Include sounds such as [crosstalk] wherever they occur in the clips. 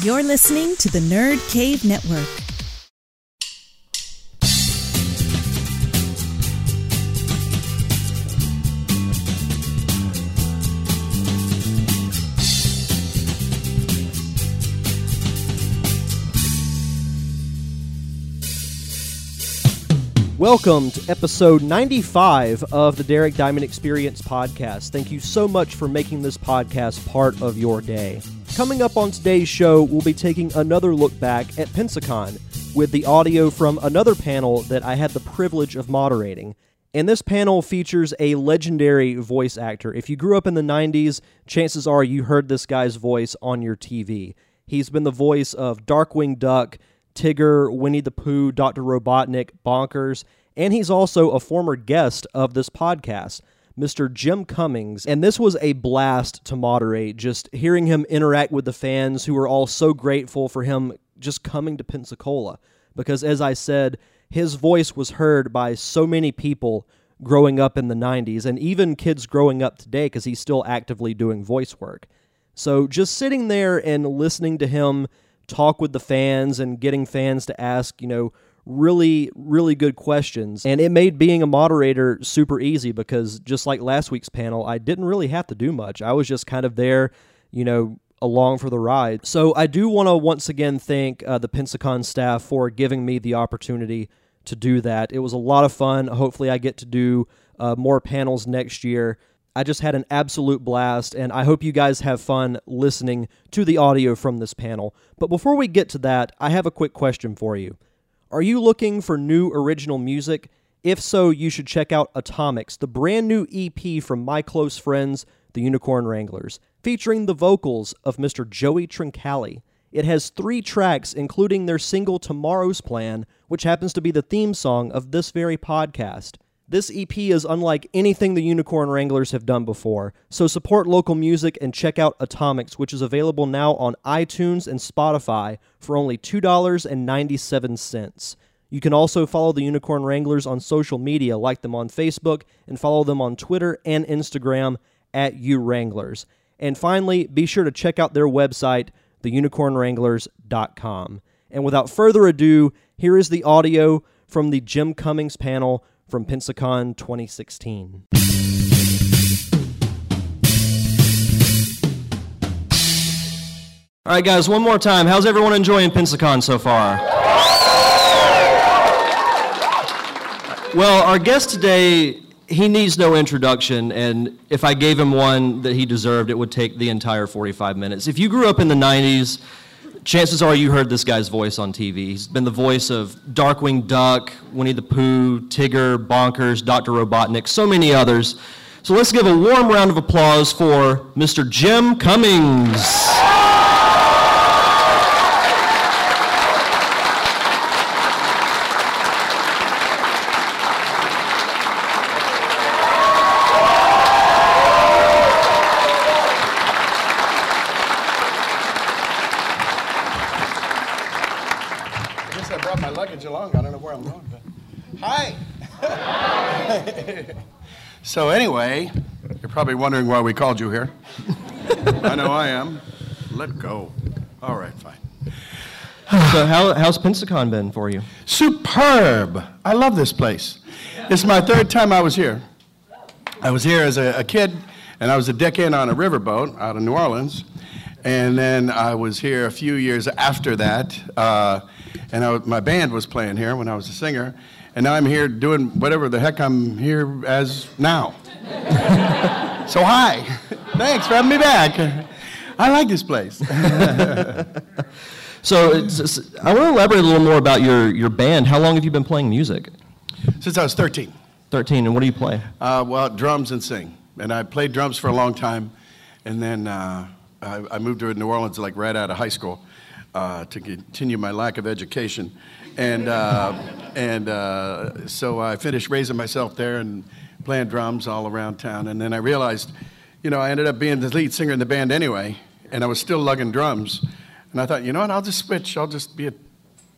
You're listening to the Nerd Cave Network. Welcome to episode 95 of the Derek Diamond Experience podcast. Thank you so much for making this podcast part of your day. Coming up on today's show, we'll be taking another look back at Pensacon with the audio from another panel that I had the privilege of moderating. And this panel features a legendary voice actor. If you grew up in the 90s, chances are you heard this guy's voice on your TV. He's been the voice of Darkwing Duck, Tigger, Winnie the Pooh, Dr. Robotnik, Bonkers, and he's also a former guest of this podcast, Mr. Jim Cummings. And this was a blast to moderate, just hearing him interact with the fans who were all so grateful for him just coming to Pensacola. Because as I said, his voice was heard by so many people growing up in the 90s, and even kids growing up today, because he's still actively doing voice work. So just sitting there and listening to him talk with the fans and getting fans to ask, you know, really, really good questions. And it made being a moderator super easy because just like last week's panel, I didn't really have to do much. I was just kind of there, you know, along for the ride. So I do want to once again thank uh, the Pensacon staff for giving me the opportunity to do that. It was a lot of fun. Hopefully, I get to do uh, more panels next year. I just had an absolute blast, and I hope you guys have fun listening to the audio from this panel. But before we get to that, I have a quick question for you. Are you looking for new original music? If so, you should check out Atomics, the brand new EP from my close friends, the Unicorn Wranglers, featuring the vocals of Mr. Joey Trincali. It has three tracks, including their single Tomorrow's Plan, which happens to be the theme song of this very podcast. This EP is unlike anything the Unicorn Wranglers have done before, so support local music and check out Atomics, which is available now on iTunes and Spotify for only $2.97. You can also follow the Unicorn Wranglers on social media, like them on Facebook, and follow them on Twitter and Instagram at UWranglers. And finally, be sure to check out their website, theunicornwranglers.com. And without further ado, here is the audio from the Jim Cummings panel from Pensacon 2016. All right, guys, one more time. How's everyone enjoying Pensacon so far? Well, our guest today, he needs no introduction, and if I gave him one that he deserved, it would take the entire 45 minutes. If you grew up in the 90s, chances are you heard this guy's voice on TV. He's been the voice of Darkwing Duck, Winnie the Pooh, Tigger, Bonkers, Dr. Robotnik, so many others. So let's give a warm round of applause for Mr. Jim Cummings. I guess I brought my luggage along. I don't know where I'm going. But... Hi. so anyway, you're probably wondering why we called you here. [laughs] I know I am. Let go. All right, fine. So how, how's Pensacon been for you? Superb. I love this place. It's my third time I was here. I was here as a, a kid, and I was a deck in on a riverboat out of New Orleans. And then I was here a few years after that, uh, and I, my band was playing here when I was a singer. And now I'm here doing whatever the heck I'm here as now. [laughs] so, hi. [laughs] Thanks for having me back. I like this place. [laughs] [laughs] So I want to elaborate a little more about your, your band. How long have you been playing music? Since I was 13. 13, and what do you play? Uh, well, drums and sing. And I played drums for a long time. And then uh, I, I moved to New Orleans like right out of high school uh, to continue my lack of education. And, uh, and uh, so I finished raising myself there and playing drums all around town. And then I realized, you know, I ended up being the lead singer in the band anyway. And I was still lugging drums. And I thought, you know what, I'll just switch. I'll just be a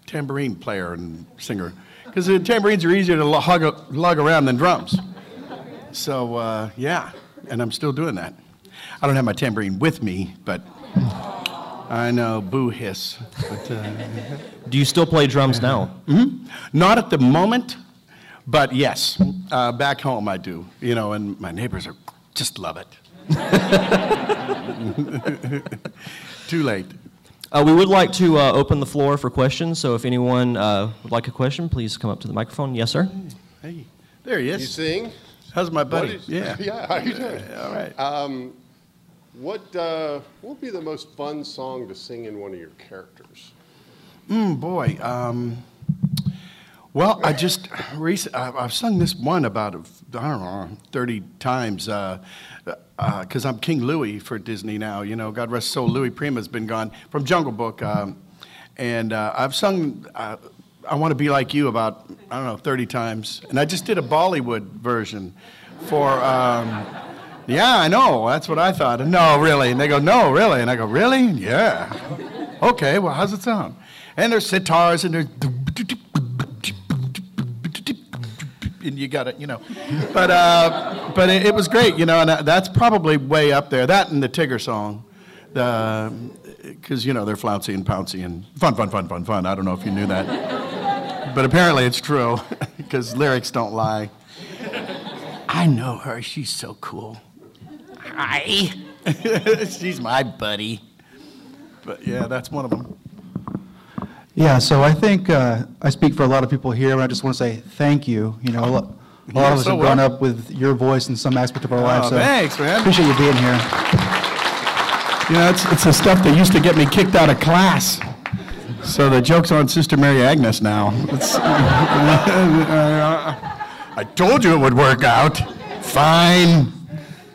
tambourine player and singer. Because the tambourines are easier to lug, lug around than drums. So, uh, yeah, and I'm still doing that. I don't have my tambourine with me, but I know, boo hiss. But, uh, Do you still play drums now? not at the moment, but yes, uh, back home I do. You know, and my neighbors are just love it. [laughs] Too late. Uh, we would like to uh, open the floor for questions, so if anyone uh, would like a question, please come up to the microphone. Yes, sir. Hey, there he You is. sing? How's my buddy? What is- yeah. [laughs] Yeah, how are you doing? All right. Um, what, uh, what would be the most fun song to sing in one of your characters? Mm, boy. Um, well, I just recent, I've, sung this one about I don't know thirty times because uh, uh, I'm King Louis for Disney now. You know, God rest soul. Louis Prima's been gone from Jungle Book, um, and uh, I've sung. Uh, I want to be like you about I don't know thirty times, and I just did a Bollywood version for. Um, yeah, I know. That's what I thought. No, really. And they go, no, really. And I go, really? Yeah. Okay, well, how's it sound? And there's sitars and there's. And you got it, you know. But, uh, but it, it was great, you know, and that's probably way up there. That and the Tigger song. Because, you know, they're flouncy and pouncy and fun, fun, fun, fun, fun. I don't know if you knew that. But apparently it's true, [laughs] because lyrics don't lie. I know her. She's so cool. Hi. [laughs] She's my buddy. But yeah, that's one of them. Yeah, so I think uh, I speak for a lot of people here, and I just want to say thank you. You know, a lot, a lot of us so have grown welcome. up with your voice in some aspect of our lives. Oh, so thanks, man. Appreciate you being here. You know, it's, it's the stuff that used to get me kicked out of class. So the joke's on Sister Mary Agnes now. It's- [laughs] I told you it would work out. Fine.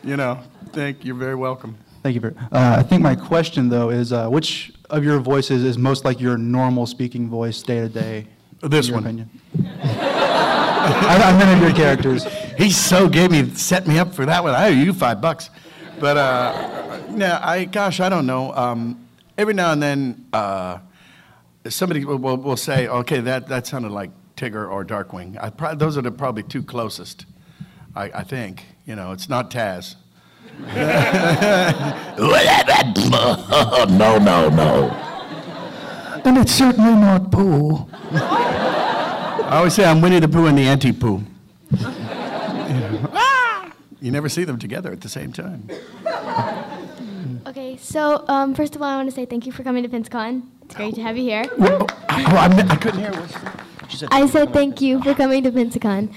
You know, thank you. You're very welcome. Thank you. Very, uh, I think my question, though, is uh, which of your voices is most like your normal speaking voice day to day? This one. Opinion? I, I meant of your characters. He so gave me, set me up for that one. I owe you five bucks. But, uh, no, I, gosh, I don't know. Um, every now and then, uh, somebody will, will, will say, okay, that, that sounded like Tigger or Darkwing. I, those are the probably two closest, I, I think. You know, it's not Taz. [laughs] no, no, no. And it's certainly not Pooh. I always say I'm Winnie the Pooh and the Auntie Pooh. You never see them together at the same time. Okay, so um, first of all, I want to say thank you for coming to Pensacon. It's great to have you here. Oh, I, I couldn't hear. What I said thank you for coming to Pensacon.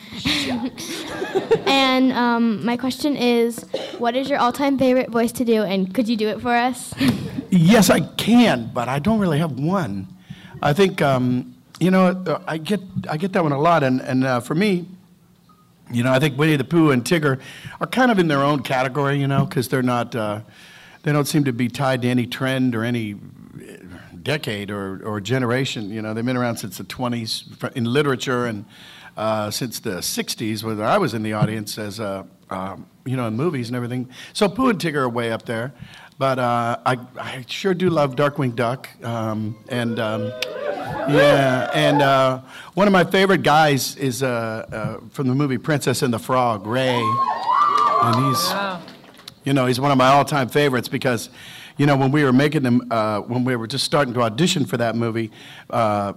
[laughs] and um, my question is, what is your all-time favorite voice to do, and could you do it for us? Yes, I can, but I don't really have one. I think um, you know uh, I get I get that one a lot, and and uh, for me, you know, I think Winnie the Pooh and Tigger are kind of in their own category, you know, because they're not uh, they don't seem to be tied to any trend or any decade or, or generation. You know, they've been around since the 20s in literature and uh, since the 60s, where I was in the audience as, uh, um, you know, in movies and everything. So Pooh and Tigger are way up there. But uh, I, I sure do love Darkwing Duck. Um, and um, yeah, and uh, one of my favorite guys is uh, uh, from the movie Princess and the Frog, Ray. And he's, you know, he's one of my all-time favorites because, you know, when we were making them, uh, when we were just starting to audition for that movie, uh,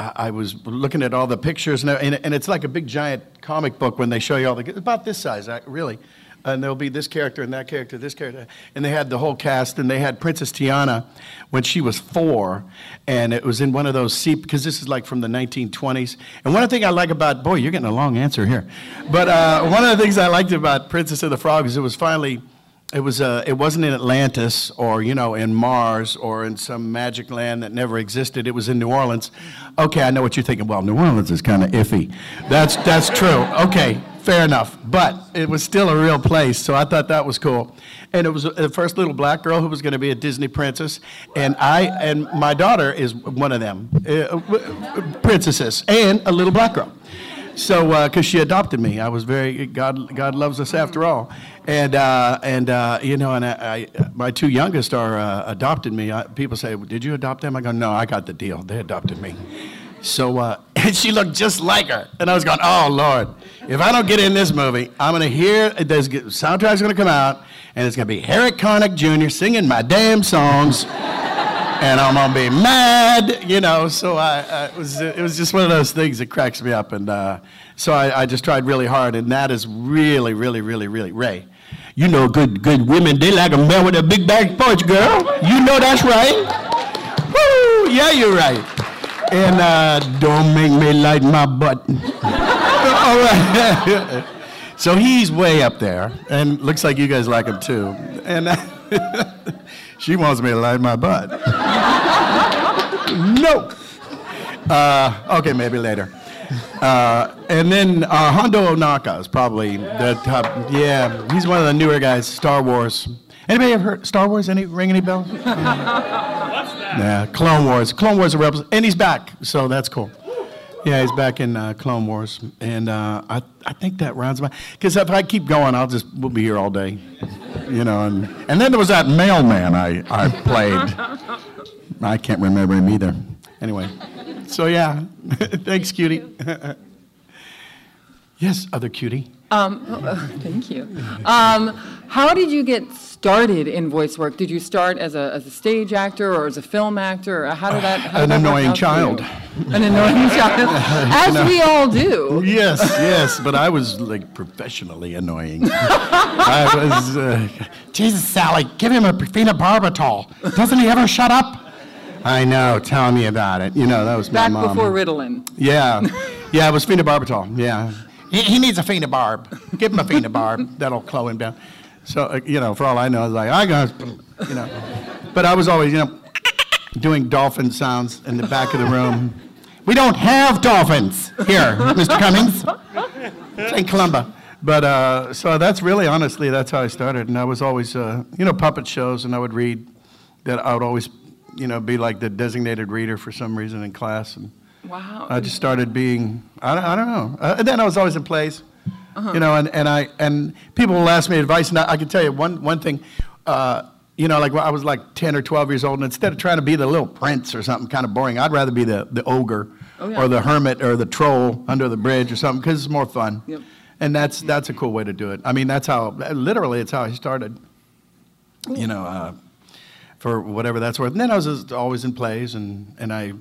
I, was looking at all the pictures, and, and, and it's like a big giant comic book when they show you all the, about this size, uh, really. And there'll be this character and that character, this character. And they had the whole cast, and they had Princess Tiana when she was four, and it was in one of those seat, because this is like from the 1920s. And one of the things I like about, boy, you're getting a long answer here. But uh, one of the things I liked about Princess of the Frog is it was finally, it was uh, it wasn't in Atlantis or you know in Mars or in some magic land that never existed. It was in New Orleans. Okay, I know what you're thinking. Well, New Orleans is kind of iffy. That's that's true. Okay, fair enough. But it was still a real place, so I thought that was cool. And it was the first little black girl who was going to be a Disney princess, and I and my daughter is one of them uh, princesses and a little black girl. So, because she adopted me, I was very God. God loves us after all, and uh, and uh, you know, and I, I, my two youngest are uh, adopted me. I, people say, "Did you adopt them?" I go, "No, I got the deal. They adopted me." So, uh, [laughs] and she looked just like her, and I was going, "Oh Lord, if I don't get in this movie, I'm going to hear there's soundtrack's going to come out, and it's going to be Harry Connick Jr. singing my damn songs." And I'm gonna be mad, you know. So I, I it was it was just one of those things that cracks me up, and uh, so I, I just tried really hard, and that is really, really, really, really Ray. You know, good good women they like a man with a big back porch, girl. You know that's right. Woo! Yeah, you're right. And uh, don't make me light my butt. [laughs] All right. [laughs] so he's way up there, and looks like you guys like him too. And [laughs] she wants me to light my butt. [laughs] no. Uh, okay, maybe later. Uh, and then uh, Hondo Ohnaka is probably the top. Yeah, he's one of the newer guys. Star Wars. Anybody ever heard Star Wars? Any ring any bells? Yeah, Clone Wars. Clone Wars are rebels, and he's back, so that's cool. Yeah, he's back in uh, Clone Wars, and uh, I I think that rounds about. Because if I keep going, I'll just we'll be here all day, you know. And and then there was that mailman I I played. I can't remember him either. Anyway, so yeah, [laughs] thanks, cutie. [laughs] yes, other cutie. Um, oh, [laughs] thank you. Um, how did you get started in voice work? Did you start as a, as a stage actor or as a film actor? Or how did that? How An did that annoying child. An annoying [laughs] child, as we all do. Yes, yes, but I was like professionally annoying. [laughs] I was, uh, Jesus, Sally, give him a phenobarbital. Doesn't he ever shut up? I know, tell me about it. You know, that was my Back mom. before Ritalin. Yeah, yeah, it was phenobarbital. Yeah, he, he needs a phenobarb. Give him a phenobarb. [laughs] That'll slow him down. So uh, you know, for all I know, I was like, I got, you know, but I was always, you know, doing dolphin sounds in the back of the room. We don't have dolphins here, Mr. Cummings. St. Columba. But uh, so that's really, honestly, that's how I started. And I was always, uh, you know, puppet shows, and I would read that I would always, you know, be like the designated reader for some reason in class. And Wow. I just started being, I don't, I don't know. Uh, and then I was always in plays, Uh-huh. you know, and, and, I, and people will ask me advice. And I, I can tell you one, one thing, uh, you know, like when I was like 10 or 12 years old, and instead of trying to be the little prince or something kind of boring, I'd rather be the, the ogre Oh, yeah. or the hermit or the troll under the bridge or something because it's more fun. Yep. And that's, that's a cool way to do it. I mean, that's how, literally, it's how I started, you know, uh, for whatever that's worth. And then I was always in plays, and, and I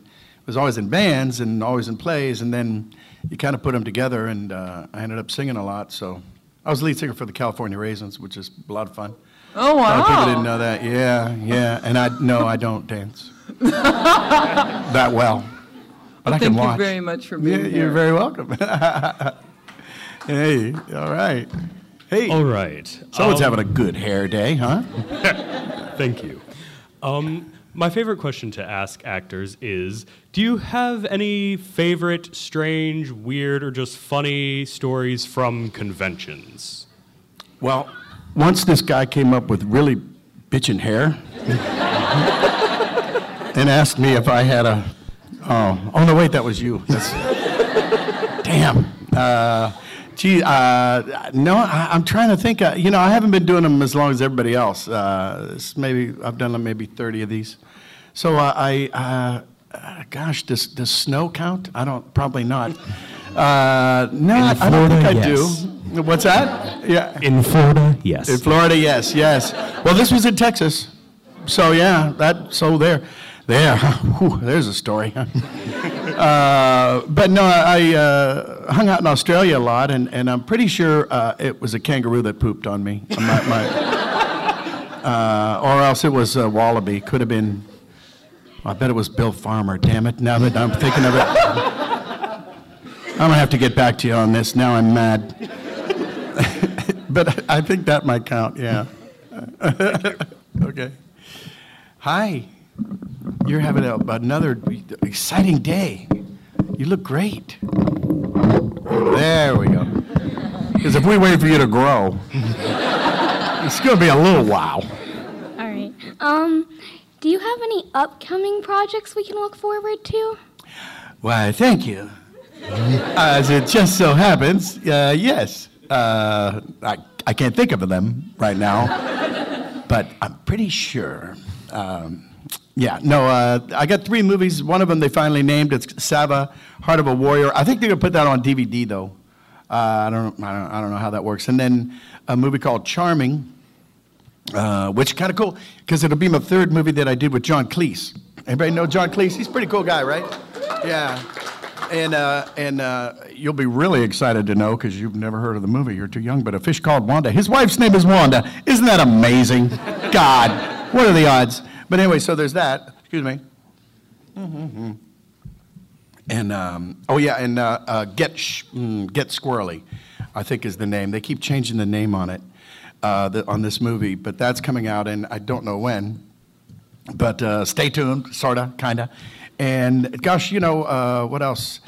was always in bands and always in plays, and then you kind of put them together, and uh, I ended up singing a lot. So I was lead singer for the California Raisins, which is a lot of fun. Oh wow! A lot of people didn't know that. Yeah, yeah. And I no, I don't dance [laughs] that well, but I Thank can you very much for Yeah, being you're very welcome. [laughs] hey, all right. Hey, All right. someone's Um, having a good hair day, huh? [laughs] Thank you. Um, my favorite question to ask actors is Do you have any favorite, strange, weird, or just funny stories from conventions? Well, once this guy came up with really bitchin' hair and asked me if I had a. Oh, oh no, wait, that was you. That's, damn. Uh, gee, uh, no, I, I'm trying to think. Uh, you know, I haven't been doing them as long as everybody else. Uh, maybe I've done like maybe 30 of these. So uh, I, uh, uh, gosh, does, does snow count? I don't, probably not. Uh, no, I, I don't think I yes. do. What's that? Yeah. In Florida, yes. In Florida, yes, yes. Well, this was in Texas, so yeah, that so there, there. [laughs] There's a story. [laughs] uh, but no, I uh, hung out in Australia a lot, and, and I'm pretty sure uh, it was a kangaroo that pooped on me. My- my- [laughs] uh, or else it was a wallaby. Could have been. I bet it was Bill Farmer. Damn it! Now that I'm thinking of it, I'm gonna have to get back to you on this. Now I'm mad. but I think that might count, yeah. okay. Hi. You're having a, another exciting day. You look great. There we go. Because if we wait for you to grow, it's going to be a little while. All right. Um, do you have any upcoming projects we can look forward to? Why, thank you. As it just so happens, uh, yes. Uh, I, I can't think of them right now, but I'm pretty sure. Um, yeah, no, uh, I got three movies. One of them they finally named. It's Savva, Heart of a Warrior. I think they're to put that on DVD, though. Uh, I, don't, I, don't, I don't know how that works. And then a movie called Charming, uh, which kind of cool because it'll be my third movie that I did with John Cleese. Anybody know John Cleese? He's a pretty cool guy, right? Yeah. And, uh, and uh, you'll be really excited to know because you've never heard of the movie. You're too young, but a fish called Wanda. His wife's name is Wanda. Isn't that amazing? God, what are the odds? But anyway, so there's that. Excuse me. Mm-hmm. And um, oh yeah, and uh, uh, Get Sh- mm, Get Squirrely, I think is the name. They keep changing the name on it uh, the, on this movie, but that's coming out, and I don't know when. But uh, stay tuned, sorta, kinda. And gosh, you know uh, what else?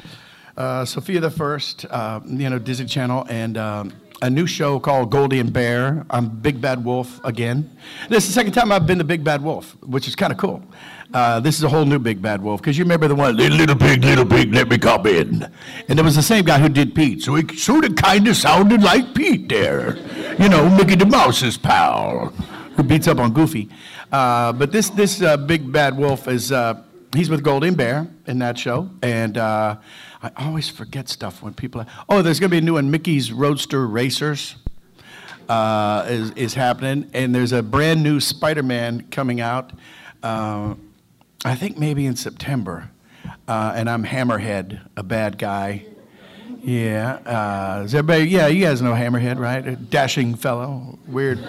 Uh, Sofia the First, you know Disney Channel, and um, a new show called Goldie and Bear. I'm Big Bad Wolf again. This is the second time I've been the Big Bad Wolf, which is kind of cool. Uh, this is a whole new Big Bad Wolf because you remember the one, little, pig, little pig, let me come in. And it was the same guy who did Pete, so he sort of kind of sounded like Pete there. You know, Mickey the Mouse's pal, who beats up on Goofy. Uh, but this this uh, Big Bad Wolf is uh, he's with Golden Bear in that show, and uh, I always forget stuff when people. Are, Oh, there's going to be a new one, Mickey's Roadster Racers. Uh, is, is happening, and there's a brand new Spider-Man coming out. Uh, I think maybe in September. Uh, and I'm Hammerhead, a bad guy. Yeah. Uh, is everybody, yeah, you guys know Hammerhead, right? A dashing fellow, weird,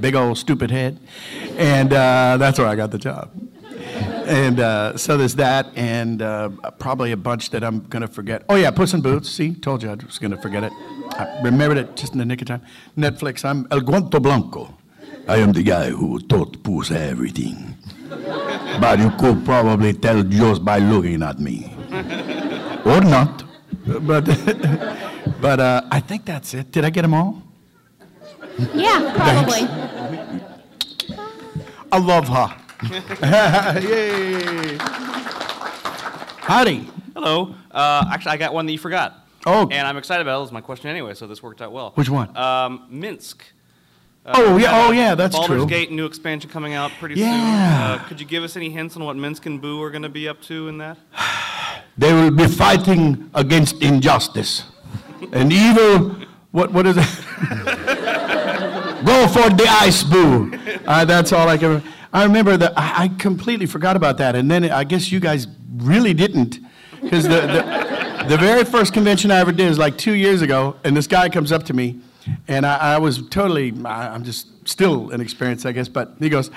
big old stupid head. And uh, that's where I got the job. And uh, so there's that, and uh, probably a bunch that I'm going to forget. Oh, yeah, Puss in Boots. See, told you I was going to forget it. I remembered it just in the nick of time. Netflix, I'm El Guante Blanco. I am the guy who taught Puss everything. But you could probably tell just by looking at me. Or not. But, [laughs] but uh, I think that's it. Did I get them all? Yeah, probably. I love her. [laughs] Yay. Howdy. Hello. Uh, actually, I got one that you forgot. Oh. And I'm excited about it. It was my question anyway, so this worked out well. Which one? Um, Minsc. Uh, Oh, yeah, oh, yeah, that's Baldur's true. Gate new expansion coming out pretty Yeah. soon. Uh, could you give us any hints on what Minsc and Boo are going to be up to in that? [sighs] They will be fighting against injustice. [laughs] And evil, what, what is it? [laughs] Go for the ice boo. Uh, that's all I can. I remember that. I, I completely forgot about that. And then I guess you guys really didn't. Because the, the, the very first convention I ever did was like two years ago. And this guy comes up to me. And I, I was totally, I, I'm just still inexperienced, I guess. But he goes,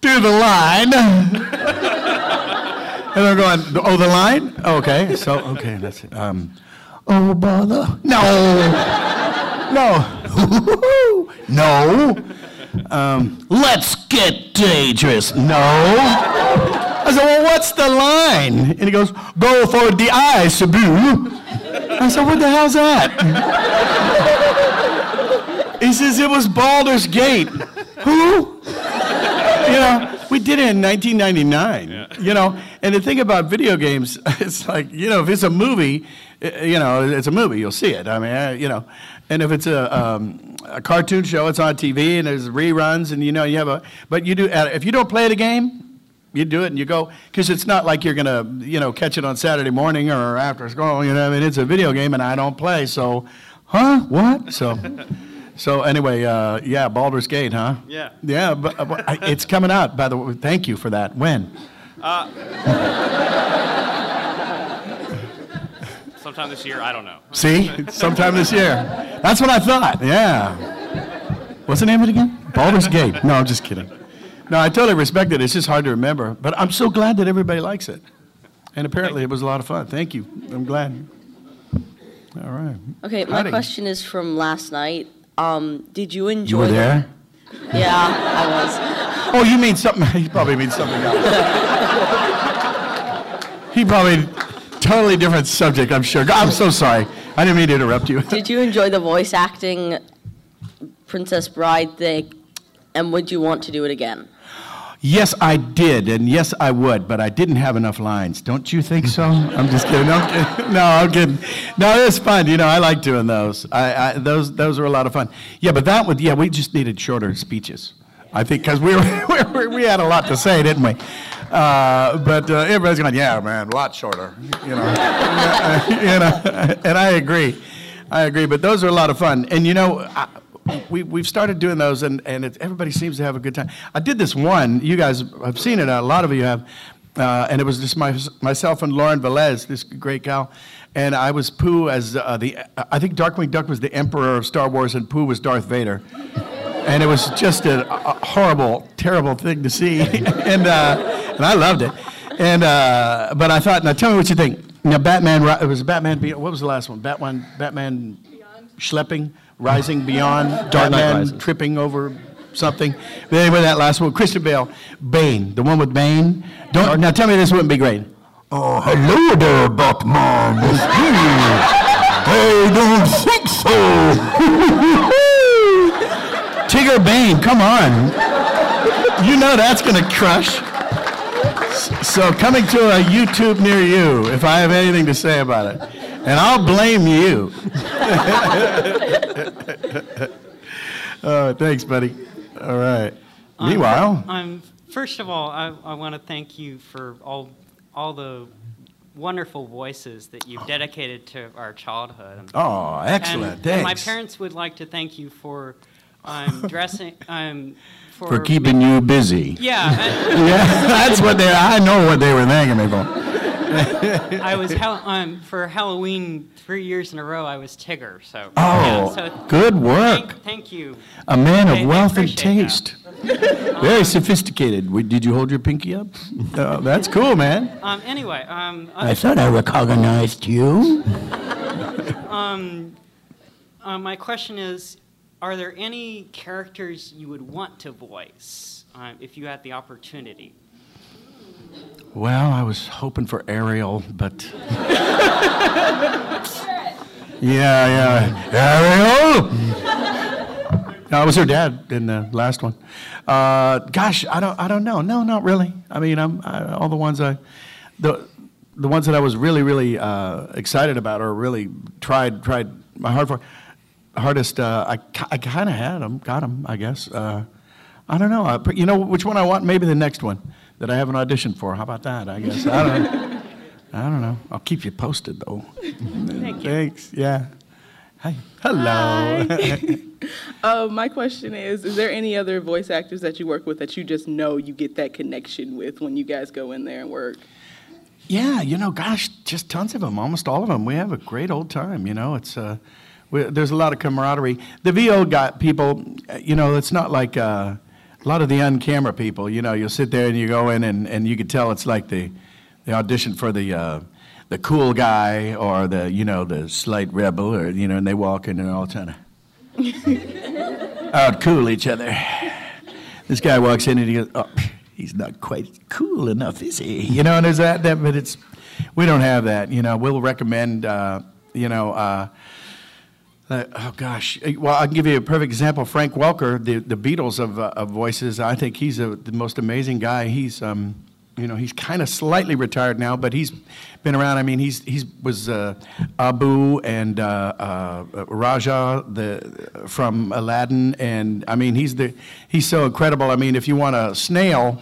Do the line. [laughs] And I'm going, oh, the line? Okay, so, okay, that's it. Um, oh, bother. No. [laughs] No. [laughs] no. Um, let's get dangerous. No. I said, well, what's the line? And he goes, go for the eye, Sabu. I said, what the hell's that? he says, it was Baldur's Gate. Who? you know, we did it in 1999. You know, and the thing about video games, [laughs] it's like you know, if it's a movie, eh, you know, it's a movie. You'll see it. I mean, eh, you know, and if it's a, um, a cartoon show, it's on TV and there's reruns, and you know, you have a. But you do if you don't play the game. You do it and you go because it's not like you're gonna, you know, catch it on Saturday morning or after school. You know, I mean, it's a video game and I don't play, so, huh? What? So, so anyway, uh, yeah, Baldur's Gate, huh? Yeah. Yeah, but, uh, but I- it's coming out. By the way, thank you for that. When? [laughs] Sometime this year, I don't know. See, sometime this year. That's what I thought. Yeah. What's the name of it again? Baldur's Gate. No, I'm just kidding. No, I totally respect it. It's just hard to remember. But I'm so glad that everybody likes it. And apparently, it was a lot of fun. Thank you. I'm glad. All right. Okay, my Howdy. question is from last night. Um, did you enjoy? You were the- there? Yeah, I was. Oh, you mean something? [laughs] He probably means something else. he probably totally different subject. I'm sure. I'm so sorry. I didn't mean to interrupt you. Did you enjoy the voice acting, Princess Bride thing, and would you want to do it again? Yes, I did, and yes, I would, but I didn't have enough lines. Don't you think so? I'm just kidding. No, I'm kidding. [laughs] No, I'm kidding. No, it's fun. You know, I like doing those. I, I, those, those were a lot of fun. Yeah, but that would, yeah, we just needed shorter speeches. I think because we, [laughs] we, had a lot to say, didn't we? Uh, but uh, everybody's going, yeah, man, a lot shorter. You know, [laughs] you know, and I agree. I agree. But those are a lot of fun. And you know, we, we've started doing those, and, and it, everybody seems to have a good time. I did this one. You guys have seen it. A lot of you have. Uh, and it was just my, myself and Lauren Velez, this great gal. And I was Pooh as uh, the, I think Darkwing Duck was the Emperor of Star Wars, and Pooh was Darth Vader. And it was just a, a horrible, terrible thing to see. [laughs] and, uh, and I loved it. And, uh, but I thought, now tell me what you think. Now, Batman, it was Batman, what was the last one? Batman, Batman schlepping, rising beyond, Dark Batman tripping over something. But anyway, that last one, Christian Bale, Bane, the one with Bane. Don't, now tell me this wouldn't be great. Oh, hello there, Batman. It's me. I don't think so. [laughs] Tigger Bane, come on. You know that's going to crush. So coming to a YouTube near you, if I have anything to say about it, and I'll blame you. [laughs] [laughs] oh, thanks, buddy. All right. Um, Meanwhile, um, first of all, I, I want to thank you for all, all the wonderful voices that you've dedicated to our childhood. Oh, excellent. And, and my parents would like to thank you for um, dressing, um, for, for keeping you busy. Yeah, [laughs] yeah, that's what they. I know what they were thanking me for. [laughs] I was um, for Halloween three years in a row. I was Tigger. So Oh, yeah, so good work. Thank, thank you. A man of I wealth and taste. [laughs] Very sophisticated. Did you hold your pinky up? Oh, that's cool, man. Um, anyway, um, I thought I recognized you. [laughs] Um, uh, my question is, are there any characters you would want to voice um, if you had the opportunity? Well, I was hoping for Ariel, but. [laughs] yeah, yeah. Ariel! No, I was her dad in the last one. Uh, gosh, I don't, I don't know. No, not really. I mean, I'm I, all the ones I, the, the ones that I was really, really uh, excited about, or really tried, tried my hard for, hardest. Uh, I, I kind of had them, got them, I guess. Uh, I don't know. I, you know which one I want? Maybe the next one that I have an audition for. How about that? I guess. I don't know. I don't know. I'll keep you posted though. Thank you. Thanks. Yeah. Hi. Hello. [laughs] Uh, my question is: Is there any other voice actors that you work with that you just know you get that connection with when you guys go in there and work? Yeah, you know, gosh, just tons of them, almost all of them. We have a great old time. You know, it's uh, we, there's a lot of camaraderie. The VO got people. You know, it's not like uh, a lot of the on-camera people. You know, you'll sit there and you go in and, and you could tell it's like the the audition for the uh, the cool guy or the you know the slight rebel or you know, and they walk in and they're all trying to [laughs] out cool each other. This guy walks in and he goes, "Oh, he's not quite cool enough, is he?" You know, and there's that. that but it's we don't have that. You know, we'll recommend. Uh, you know. Uh, uh, oh gosh! Uh, Well, I can give you a perfect example. Frank Welker, the, the Beatles of, uh, of voices. I think he's a, the most amazing guy. He's um, you know he's kind of slightly retired now, but he's been around. I mean, he's he's was uh, Abu and uh, uh, Rajah the from Aladdin, and I mean he's the he's so incredible. I mean, if you want a snail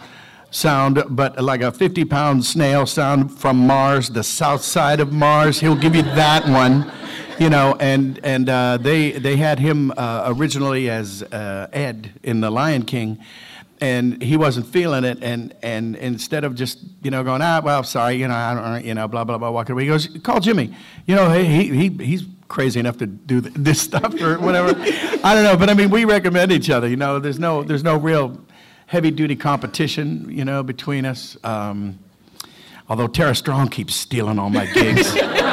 sound, but like a 50 pound snail sound from Mars, the south side of Mars, he'll give you that one you know, and and uh, they they had him uh, originally as uh, Ed in The Lion King, and he wasn't feeling it, and and instead of just you know going ah well sorry you know I don't you know blah blah blah walking away, he goes call Jimmy, you know he he, he he's crazy enough to do th- this [laughs] stuff or whatever, I don't know, but I mean we recommend each other, you know, there's no there's no real heavy duty competition you know between us. Um, although Tara Strong keeps stealing all my gigs. [laughs]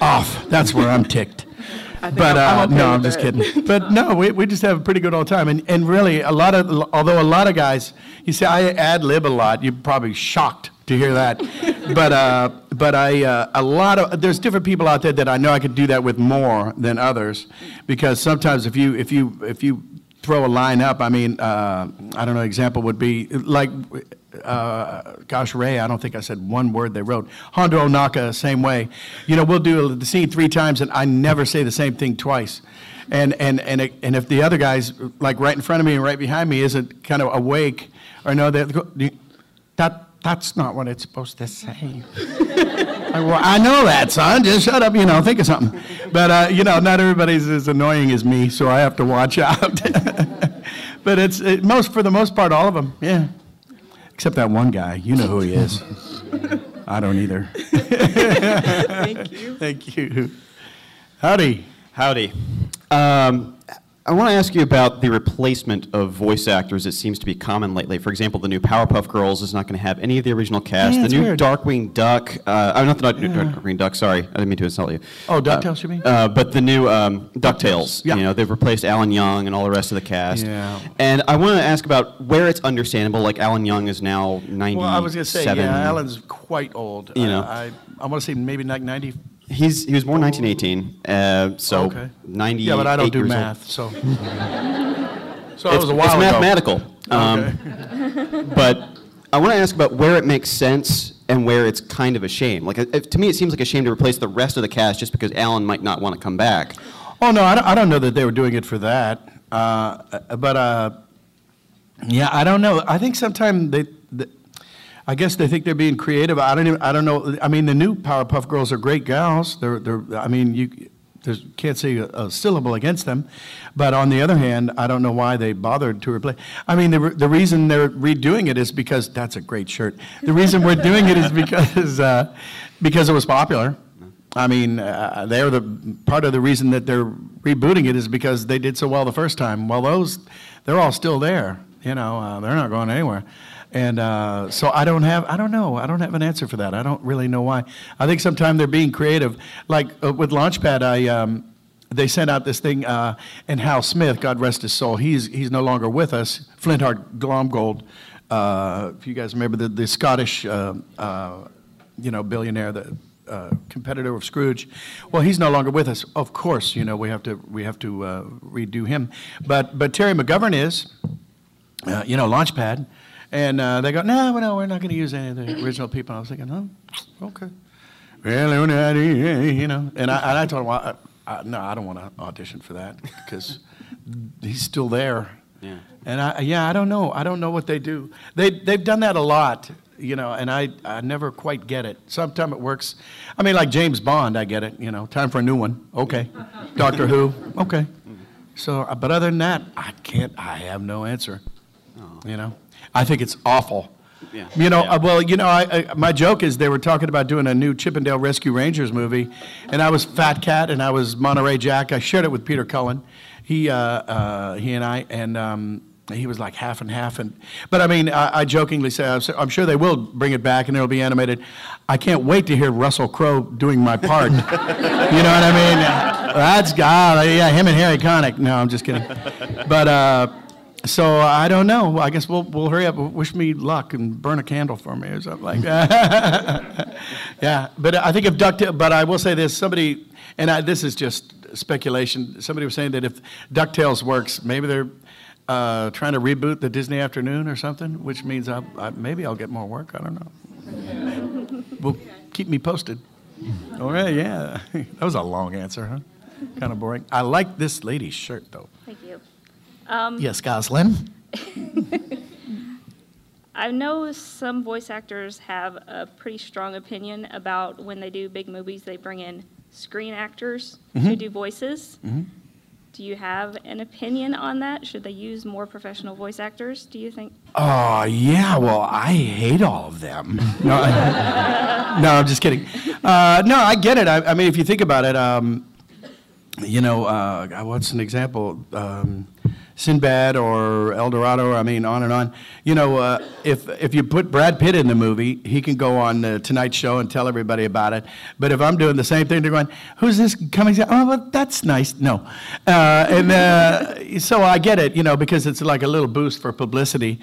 off. That's where I'm ticked. [laughs] But I'm- I'm uh, okay no, I'm just that. kidding. [laughs] But no, we, we just have a pretty good old time. And, and really, a lot of, although a lot of guys, you say I ad lib a lot, you're probably shocked to hear that. [laughs] but uh, but I, uh, a lot of, there's different people out there that I know I could do that with more than others. Because sometimes if you, if you, if you throw a line up, I mean, uh, I don't know, example would be like, uh, gosh, Ray, I don't think I said one word they wrote. Hondo Naka, same way. You know, we'll do the scene three times, and I never say the same thing twice. And and and it, and if the other guy's like right in front of me and right behind me isn't kind of awake, or no, that that that's not what it's supposed to say. [laughs] I, well, I know that, son. Just shut up, you know, think of something. But, uh, you know, not everybody's as annoying as me, so I have to watch [laughs] out. but it's it, most, for the most part, all of them, yeah. Except that one guy. You know who he is. I don't either. [laughs] Thank you. Thank you. Howdy. Howdy. Um, I want to ask you about the replacement of voice actors that seems to be common lately. For example, the new Powerpuff Girls is not going to have any of the original cast. Yeah, the new weird. Darkwing Duck, uh, oh, not the Yeah. Darkwing Duck, sorry, I didn't mean to insult you. Oh, DuckTales, you mean? Uh, but the new um, DuckTales, Yeah. you know, they've replaced Alan Young and all the rest of the cast. Yeah. And I want to ask about where it's understandable, like Alan Young is now 97. Well, I was going to say, yeah, Alan's quite old. You know. I, I, I want to say maybe like 90. He's, he was born 1918, uh, so Okay. 98 Yeah, but I don't do math, old. so. [laughs] So it it's, was a while it's ago. mathematical. Um, but I want to ask about where it makes sense and where it's kind of a shame. Like, if, to me, it seems like a shame to replace the rest of the cast just because Alan might not want to come back. Oh no, I don't, I don't know that they were doing it for that. Uh, but uh, yeah, I don't know. I think sometimes they, I guess they think they're being creative. I don't even, I don't know. I mean, the new Powerpuff Girls are great gals. They're, they're. I mean, you can't say a, a syllable against them. But on the other hand, I don't know why they bothered to replace. I mean, the, the reason they're redoing it is because that's a great shirt. The reason we're doing it is because uh, because it was popular. I mean, uh, they're the part of the reason that they're rebooting it is because they did so well the first time. Well, those they're all still there. You know, uh, they're not going anywhere. And uh, so I don't have, I don't know, I don't have an answer for that. I don't really know why. I think sometimes they're being creative. Like uh, with Launchpad, I um, they sent out this thing, uh, and Hal Smith, God rest his soul, he's he's no longer with us. Flintheart Glomgold, uh, if you guys remember the the Scottish, uh, uh, you know, billionaire, the uh, competitor of Scrooge. Well, he's no longer with us. Of course, you know we have to we have to uh, redo him. But but Terry McGovern is, uh, you know, Launchpad, and uh, they go, no, no, we're not going to use any of the original people. I was thinking, oh, okay. Well, you know, and I, and I told him, well, I, I, no, I don't want to audition for that because he's still there. Yeah. And I, yeah, I don't know. I don't know what they do. They, they've done that a lot, you know, and I, I never quite get it. Sometimes it works. I mean, like James Bond, I get it, you know, time for a new one. Okay. Doctor Who, okay. So, uh, but other than that, I can't, I have no answer. You know, I think it's awful. Yeah. You know, uh, well, you know, I, I, my joke is they were talking about doing a new Chip 'n Dale Rescue Rangers movie, and I was Fat Cat and I was Monterey Jack. I shared it with Peter Cullen, he, uh, uh, he and I, and um, he was like half and half. And but I mean, I, I jokingly say I'm I'm sure they will bring it back and it'll be animated. I can't wait to hear Russell Crowe doing my part. [laughs] you know what I mean? That's God. Yeah, him and Harry Connick. No, I'm just kidding. But. Uh, so I don't know. I guess we'll we'll hurry up. Wish me luck and burn a candle for me or something like that. [laughs] yeah, but I think if Ducktales. But I will say this: somebody, and I, this is just speculation. Somebody was saying that if Ducktales works, maybe they're uh, trying to reboot the Disney Afternoon or something, which means I, I, maybe I'll get more work. I don't know. [laughs] well, keep me posted. All right. Yeah, [laughs] that was a long answer, huh? Kind of boring. I like this lady's shirt though. Um, Yes, Goslin. [laughs] I know some voice actors have a pretty strong opinion about when they do big movies, they bring in screen actors to Mhm. do voices. Mhm. Do you have an opinion on that? Should they use more professional voice actors, do you think? Oh, yeah. Well, I hate all of them. [laughs] No, I, no I'm just kidding. Uh, no, I get it. I, I mean, if you think about it, um, you know, uh, what's an example? Um, Sinbad or El Dorado, I mean, on and on. You know, uh, if, if you put Brad Pitt in the movie, he can go on the Tonight Show and tell everybody about it. But if I'm doing the same thing, they're going, who's this coming? Oh, well, that's nice. No. Uh, and uh, so I get it, you know, because it's like a little boost for publicity.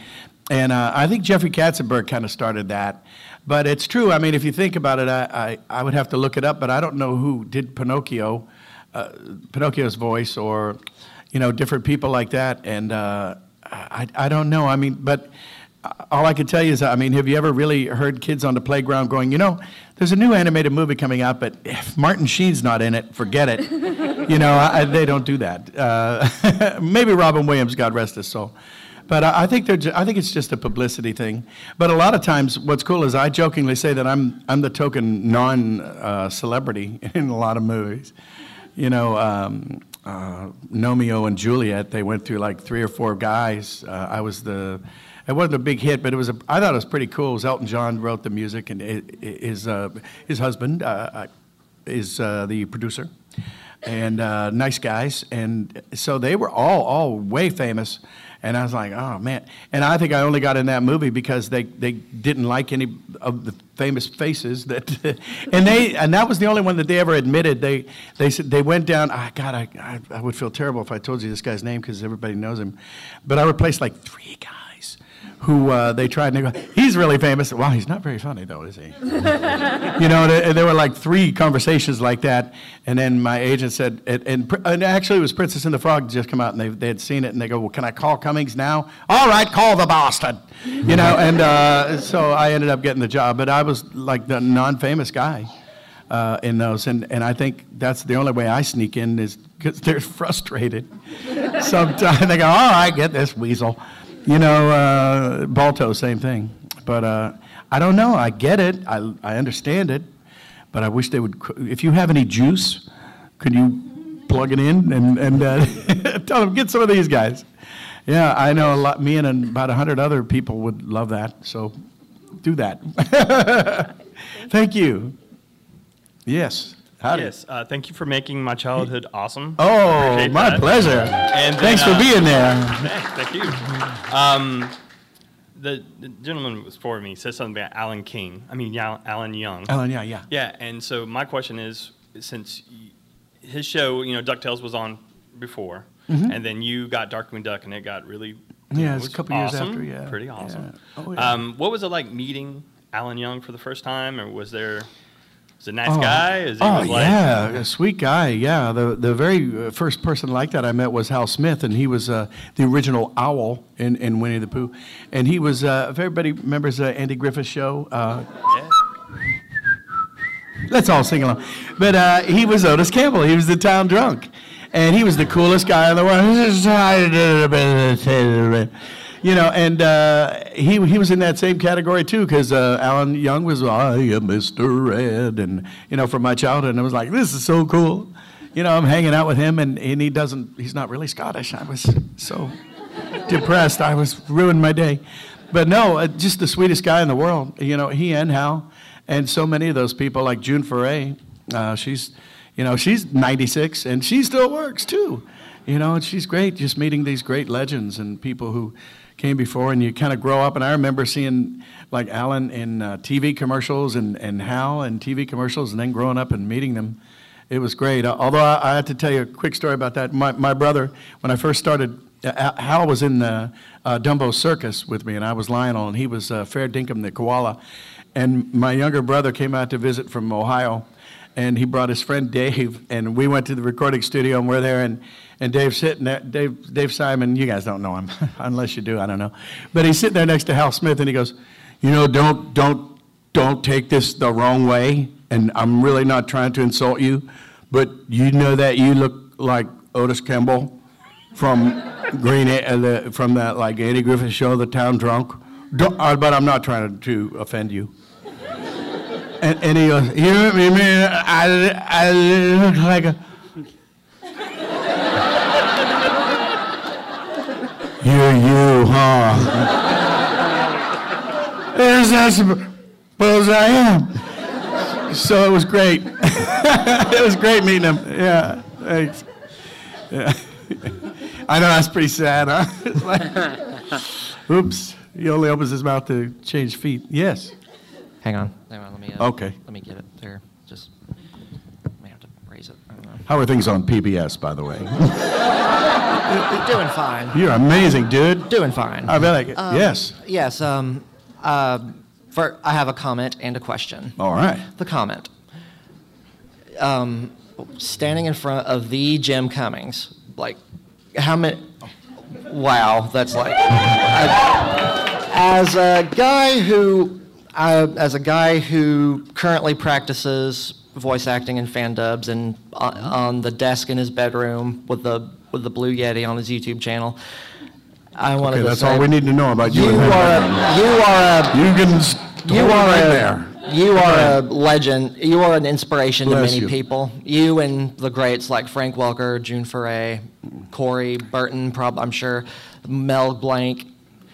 And uh, I think Jeffrey Katzenberg kind of started that. But it's true. I mean, if you think about it, I, I, I would have to look it up, but I don't know who did Pinocchio, uh, Pinocchio's voice, or you know, different people like that. And uh, I, I don't know. I mean, but all I can tell you is, I mean, have you ever really heard kids on the playground going, you know, there's a new animated movie coming out, but if Martin Sheen's not in it, forget it. [laughs] you know, I, they don't do that. Uh, [laughs] maybe Robin Williams, God rest his soul. But I, I think they're. I think it's just a publicity thing. But a lot of times, what's cool is I jokingly say that I'm I'm the token non-celebrity [laughs] in a lot of movies. You know, um, uh, and Juliet. They went through like three or four guys. Uh, I was the. It wasn't a big hit, but it was. A, I thought it was pretty cool. It was Elton John wrote the music, and his uh, his husband uh, is uh, the producer and uh, nice guys, and so they were all all way famous. And I was like, oh man! And I think I only got in that movie because they, they didn't like any of the famous faces that, [laughs] and they and that was the only one that they ever admitted. They they said they went down. Ah, God, I, I I would feel terrible if I told you this guy's name because everybody knows him, but I replaced like three guys who uh, they tried and they go, he's really famous. Well, he's not very funny though, is he? [laughs] you know, and, and there were like three conversations like that. And then my agent said, and, and, and actually it was Princess and the Frog just come out and they, they had seen it and they go, well, can I call Cummings now? All right, call the Boston. You know, [laughs] and uh, so I ended up getting the job. But I was like the non-famous guy. Uh, in those, and, and I think that's the only way I sneak in is because they're [laughs] frustrated. Sometimes they go, "All right, get this weasel," You know, uh, Balto, same thing. But uh, I don't know. I get it. I, I understand it. But I wish they would. If you have any juice, could you plug it in and, and uh, [laughs] tell them, get some of these guys? Yeah, I know a lot. Me and about 100 other people would love that. So do that. [laughs] Thank you. Yes. Howdy. Yes, uh, thank you for making my childhood awesome. Oh, Appreciate my that. pleasure. And then, Thanks for uh, being there. [laughs] Thank you. Um, the, the gentleman was for me said something about Alan King. I mean, Alan Young. Alan, yeah, yeah. Yeah, and so my question is, since his show, you know, Ducktales was on before, Mhm. and then you got Darkwing Duck, and it got really, Yeah, know, it's a was couple years after, yeah, pretty awesome. yeah. Oh, yeah. Um, what was it like meeting Alan Young for the first time, or was there? Was he a nice Oh. guy? Is he oh yeah, a sweet guy. Yeah, the the very uh, first person like that I met was Hal Smith, and he was uh, the original owl in, in Winnie the Pooh, and he was. Uh, if everybody remembers uh, Andy Griffith's show. Uh, Let's all sing along. But uh, he was Otis Campbell. He was the town drunk, and he was the coolest guy in the world. [laughs] You know, and uh, he he was in that same category too, because uh, Alan Young was I am Mister Ed, and you know, from my childhood, I was like, this is so cool. You know, I'm hanging out with him, and, and he doesn't. He's not really Scottish. I was so depressed. I was ruined my day. But no, uh, just the sweetest guy in the world. You know, he and Hal, and so many of those people, like June Foray. Uh, she's, you know, she's 96 and she still works too. You know, and she's great. Just meeting these great legends and people who came before, and you kind of grow up. And I remember seeing like Alan in uh, TV commercials and and Hal in TV commercials, and then growing up and meeting them. It was great. Uh, Although I, I have to tell you a quick story about that. My, my brother, when I first started, uh, Hal was in the uh, Dumbo Circus with me, and I was Lionel, and he was uh, Fair Dinkum the koala. And my younger brother came out to visit from Ohio, and he brought his friend Dave, and we went to the recording studio, and we're there, and, and Dave's sitting there, Dave, Dave Simon, you guys don't know him, [laughs] unless you do, I don't know. But he's sitting there next to Hal Smith, and he goes, you know, don't, don't, don't take this the wrong way, and I'm really not trying to insult you, but you know that you look like Otis Campbell from [laughs] Green, uh, the, from that like Andy Griffith show, The Town Drunk. Don't, uh, but I'm not trying to offend you. And, and he goes, you know, you mean I, I look like a. [laughs] You're you, huh? [laughs] Yes, I suppose I am. So it was great. [laughs] it was great meeting him. Yeah, thanks. Yeah. I know that's pretty sad, huh? Like, oops, he only opens his mouth to change feet. Yes. Hang on. Hang on. Let me. Uh, Okay. Let me get it there. Just. May have to raise it. I don't know. How are things on PBS, by the way? [laughs] Doing fine. You're amazing, dude. Doing fine. I bet I get- Um, yes. Yes. Um, uh, for, I have a comment and a question. All right. The comment. Um, standing in front of the Jim Cummings, like, how many? Wow, that's like. as a guy who, uh, as a guy who currently practices voice acting and fan dubs, and on, on the desk in his bedroom with the with the Blue Yeti on his YouTube channel, I wanted Okay, to that's say all we need to know about you. You are a, you are a You can you are right a there. you are a legend. You are an inspiration Bless to many you. people. You and the greats like Frank Welker, June Foray, Corey Burton, prob I'm sure, Mel Blanc.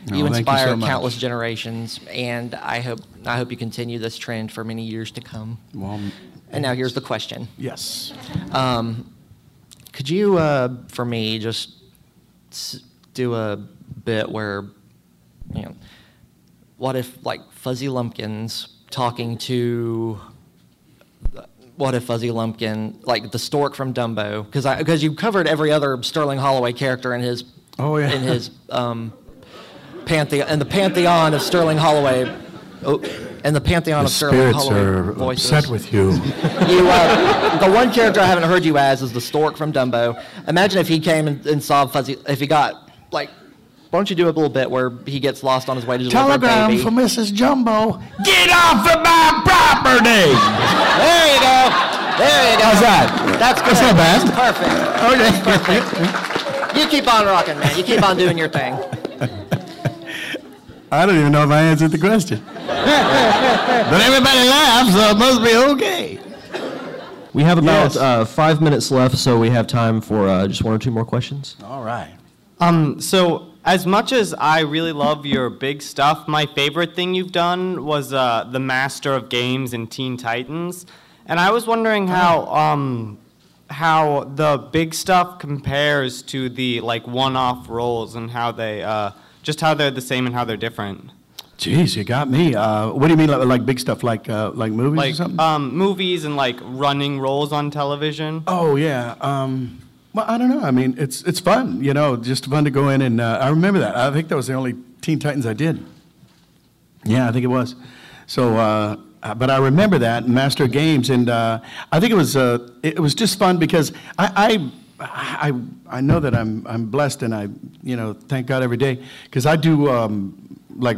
You thank you inspire so countless generations, and I hope I hope you continue this trend for many years to come. Well, and now here's the question. Yes. Um, could you, uh, for me, just do a bit where, you know, what if like Fuzzy Lumpkins talking to, what if Fuzzy Lumpkin, like the stork from Dumbo, because I because you covered every other Sterling Holloway character in his, Oh, yeah. in his [laughs] um, pantheon, in the pantheon of Sterling Holloway. Oh, in the pantheon The of Sterling spirits Holloway are voices. upset with you. You, uh, the one character I haven't heard you as is the stork from Dumbo. Imagine if he came and, and saw Fuzzy, if he got, like, why don't you do a little bit where he gets lost on his way to Telegram baby? for Mrs. Jumbo. Get off of my property. There you go. There you go. How's that? That's good. That's not bad. Perfect. Perfect. You keep on rocking, man. You keep on doing your thing. I don't even know if I answered the question. [laughs] but everybody laughs, so it must be okay. We have about Yes. uh, five minutes left, so we have time for uh, just one or two more questions. All right. Um, so as much as I really love your big stuff, my favorite thing you've done was uh, the Master of Games in Teen Titans, and I was wondering how um, how the big stuff compares to the like one-off roles and how they uh, just how they're the same and how they're different. Jeez, you got me. Uh, what do you mean, like, like big stuff, like uh, like movies or something? um, movies and like running roles on television. Oh yeah. Um, well, I don't know. I mean, it's it's fun. You know, just fun to go in and uh, I remember that. I think that was the only Teen Titans I did. Yeah, I think it was. So, uh, but I remember that Master of Games, and uh, I think it was uh, it was just fun because I. I I, I know that I'm I'm blessed and I you know thank God every day because I do um, like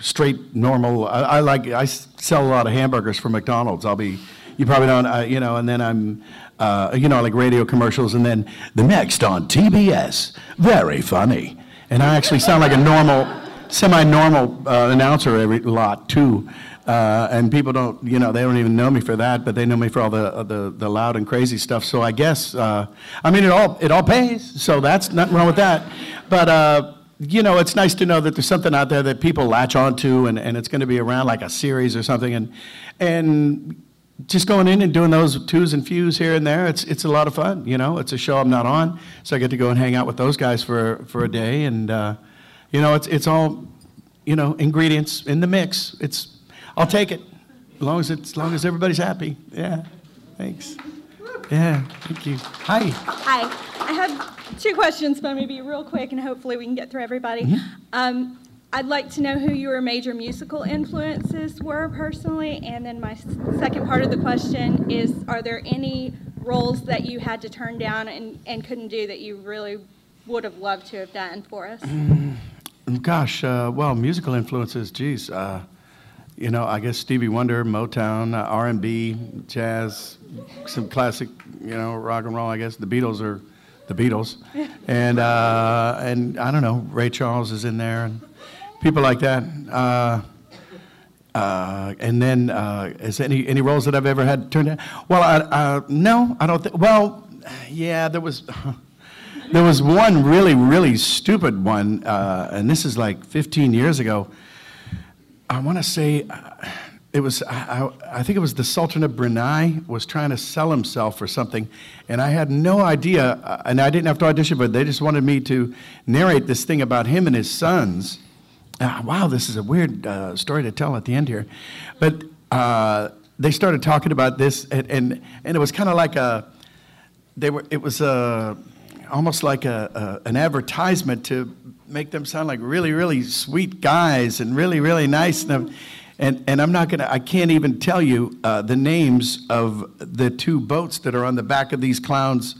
straight normal I, I like I sell a lot of hamburgers for McDonald's. I'll be you probably don't uh, you know and then I'm uh, you know like radio commercials and then the next on TBS very funny. And I actually sound like a normal semi-normal uh, announcer every lot too uh, and people don't you know they don't even know me for that but they know me for all the uh, the, the loud and crazy stuff so I guess uh, I mean it all it all pays so that's nothing wrong with that but uh, you know, it's nice to know that there's something out there that people latch onto and, and it's going to be around like a series or something. And, and just going in and doing those twos and fews here and there, it's, it's a lot of fun. You know, it's a show I'm not on. So I get to go and hang out with those guys for, for a day. And, uh, you know, it's, it's all, you know, ingredients in the mix. It's, I'll take it as long as, it's, as long as everybody's happy. Yeah. Thanks. Yeah. Thank you. Hi. Hi. I have two questions, but maybe real quick, and hopefully we can get through everybody. Mhm. Um, I'd like to know who your major musical influences were personally, and then my second part of the question is: Are there any roles that you had to turn down and, and couldn't do that you really would have loved to have done for us? Gosh, uh, well, musical influences, geez. Uh, you know, I guess Stevie Wonder, Motown, uh, R&B, jazz, some classic, you know, rock and roll. I guess the Beatles are the Beatles, [laughs] and uh, and I don't know, Ray Charles is in there, and people like that. Uh, uh, and then, uh, is any any roles that I've ever had turned down? Well, I, uh, no, I don't think. Well, yeah, there was. [laughs] There was one really, really stupid one, uh, and this is like 15 years ago. I want to say uh, it was, I, I, think it was the Sultan of Brunei was trying to sell himself for something, and I had no idea, uh, and I didn't have to audition, but they just wanted me to narrate this thing about him and his sons. Uh, wow, this is a weird uh, story to tell at the end here, but uh, they started talking about this, and and, and it was kind of like a, they were, it was a, almost like a, a an advertisement to make them sound like really, really sweet guys and really, really nice. And, I'm- and, and I'm not gonna, I can't even tell you uh, the names of the two boats that are on the back of these clowns.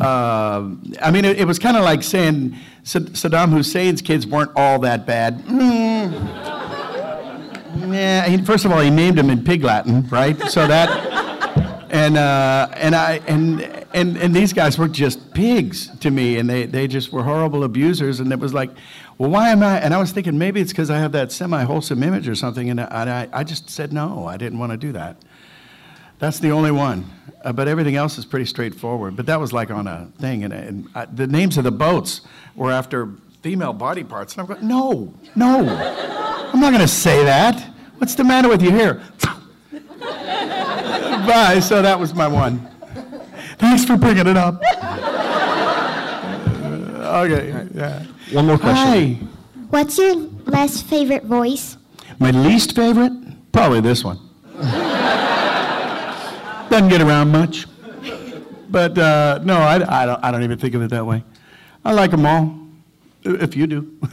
Uh, I mean, it, it was kind of like saying Sa- Saddam Hussein's kids weren't all that bad. Mm. [laughs] Yeah, he, first of all, he named them in Pig Latin, right? So that, and uh, and I and and and these guys were just pigs to me, and they they just were horrible abusers, and it was like, well, why am I? And I was thinking maybe it's because I have that semi wholesome image or something. And I, I, just said no, I didn't want to do that. That's the only one. Uh, but everything else is pretty straightforward. But that was like on a thing. And, and I, the names of the boats were after female body parts. And I'm going, no, no, I'm not going to say that. What's the matter with you here? [laughs] Bye. So that was my one. Thanks for bringing it up. Uh, [laughs] okay. Yeah. One more question. Hi. What's your last favorite voice? My least favorite? Probably this one. Doesn't get around much. But uh, no, I, I, don't, I don't even think of it that way. I like them all, if you do. [laughs]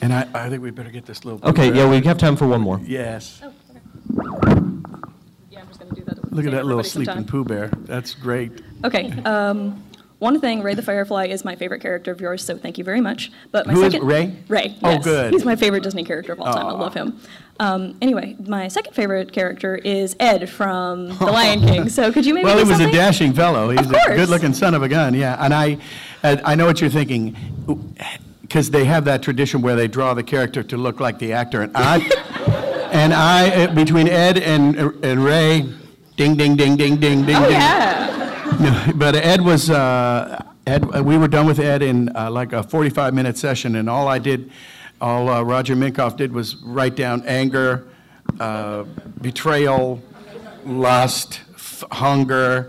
and I, I think we better get this little. Okay, yeah, we have time for one more. Yes. Oh, Yeah, I'm just going to do that. Look at that little sleeping. Pooh Bear. That's great. Okay. Um, one thing, Ray the Firefly is my favorite character of yours, so thank you very much. But my Who is second Ray? Ray. Oh, yes. good. He's my favorite Disney character of all time. I love him. Um, anyway, my second favorite character is Ed from The Lion King. [laughs] So could you maybe well, he was a dashing fellow. He's a good-looking son of a gun. Yeah, and I, I know what you're thinking, because they have that tradition where they draw the character to look like the actor, and I, [laughs] and I uh, between Ed and and Ray, ding ding ding ding ding ding. Oh ding. yeah. No, but Ed was uh, Ed. We were done with Ed in uh, like a 45-minute session, and all I did, all uh, Roger Minkoff did was write down anger, uh, betrayal, lust, f- hunger,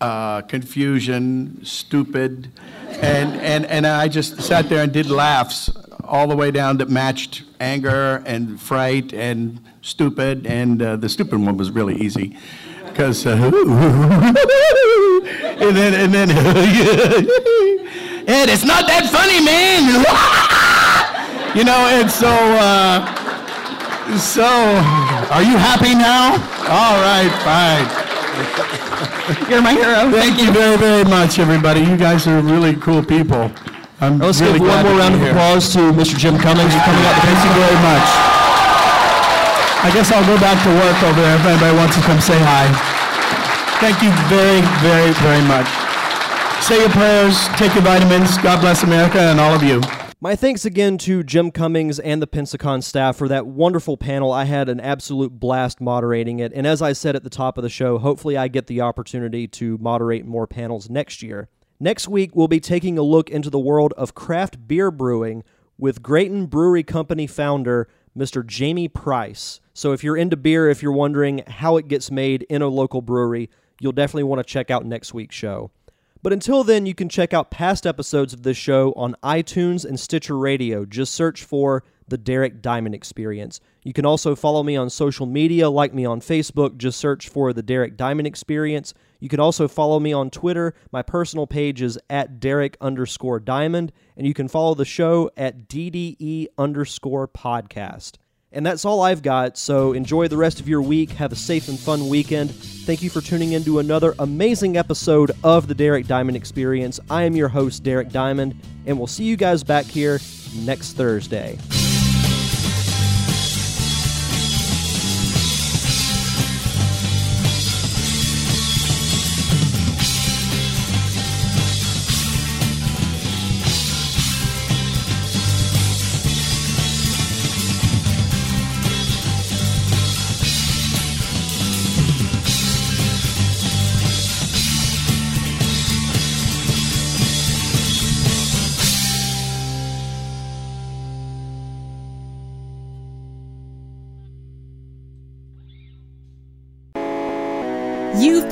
uh, confusion, stupid, and and and I just sat there and did laughs all the way down that matched anger and fright and stupid, and uh, the stupid one was really easy because. Uh, [laughs] and then and then [laughs] Ed, it's not that funny, man. [laughs] you know, and so uh, so are you happy now? All right, fine. You're my hero. Thank you very very much, everybody. You guys are really cool people. I'm Let's really give one more round of applause to Mr. Jim Cummings for coming out Thank you very much. I guess I'll go back to work over there if anybody wants to come say hi. Thank you very, very, very much. Say your prayers, take your vitamins. God bless America and all of you. My thanks again to Jim Cummings and the Pensacon staff for that wonderful panel. I had an absolute blast moderating it. And as I said at the top of the show, hopefully I get the opportunity to moderate more panels next year. Next week, we'll be taking a look into the world of craft beer brewing with Grayton Brewery Company founder, Mr. Jamie Price. So if you're into beer, if you're wondering how it gets made in a local brewery, you'll definitely want to check out next week's show. But until then, you can check out past episodes of this show on iTunes and Stitcher Radio. Just search for The Derek Diamond Experience. You can also follow me on social media, like me on Facebook. Just search for The Derek Diamond Experience. You can also follow me on Twitter. My personal page is at Derek underscore Diamond. And you can follow the show at DDE underscore podcast. And that's all I've got, so enjoy the rest of your week. Have a safe and fun weekend. Thank you for tuning in to another amazing episode of the Derek Diamond Experience. I am your host, Derek Diamond, and we'll see you guys back here next Thursday.